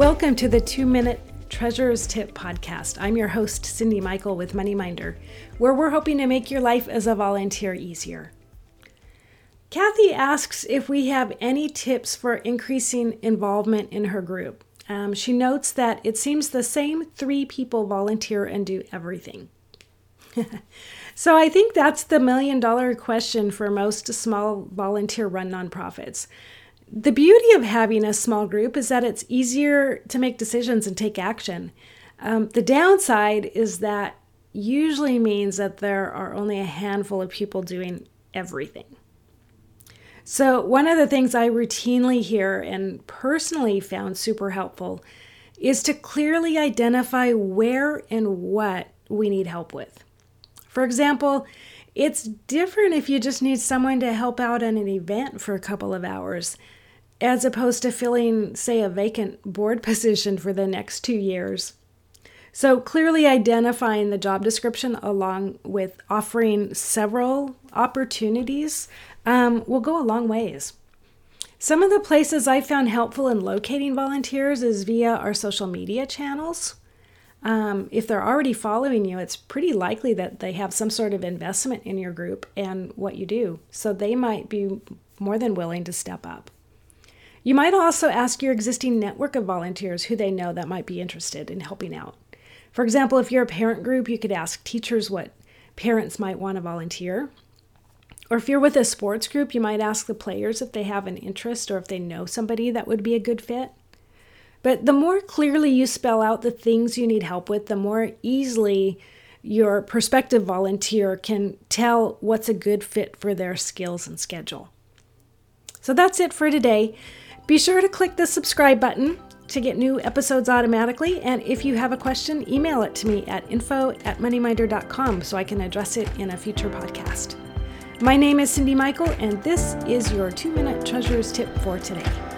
Welcome to the Two Minute Treasurer's Tip podcast. I'm your host, Cyndi Michael with MoneyMinder, where we're hoping to make your life as a volunteer easier. Kathy asks if we have any tips for increasing involvement in her group. Um, she notes that it seems the same three people volunteer and do everything. so I think that's the million dollar question for most small volunteer run nonprofits the beauty of having a small group is that it's easier to make decisions and take action. Um, the downside is that usually means that there are only a handful of people doing everything. So, one of the things I routinely hear and personally found super helpful is to clearly identify where and what we need help with. For example, it's different if you just need someone to help out at an event for a couple of hours as opposed to filling, say, a vacant board position for the next two years. So, clearly identifying the job description along with offering several opportunities um, will go a long ways. Some of the places I found helpful in locating volunteers is via our social media channels. Um, if they're already following you, it's pretty likely that they have some sort of investment in your group and what you do. So they might be more than willing to step up. You might also ask your existing network of volunteers who they know that might be interested in helping out. For example, if you're a parent group, you could ask teachers what parents might want to volunteer. Or if you're with a sports group, you might ask the players if they have an interest or if they know somebody that would be a good fit. But the more clearly you spell out the things you need help with, the more easily your prospective volunteer can tell what's a good fit for their skills and schedule. So that's it for today. Be sure to click the subscribe button to get new episodes automatically. And if you have a question, email it to me at info at moneyminder.com so I can address it in a future podcast. My name is Cyndi Michael, and this is your two minute treasurer's tip for today.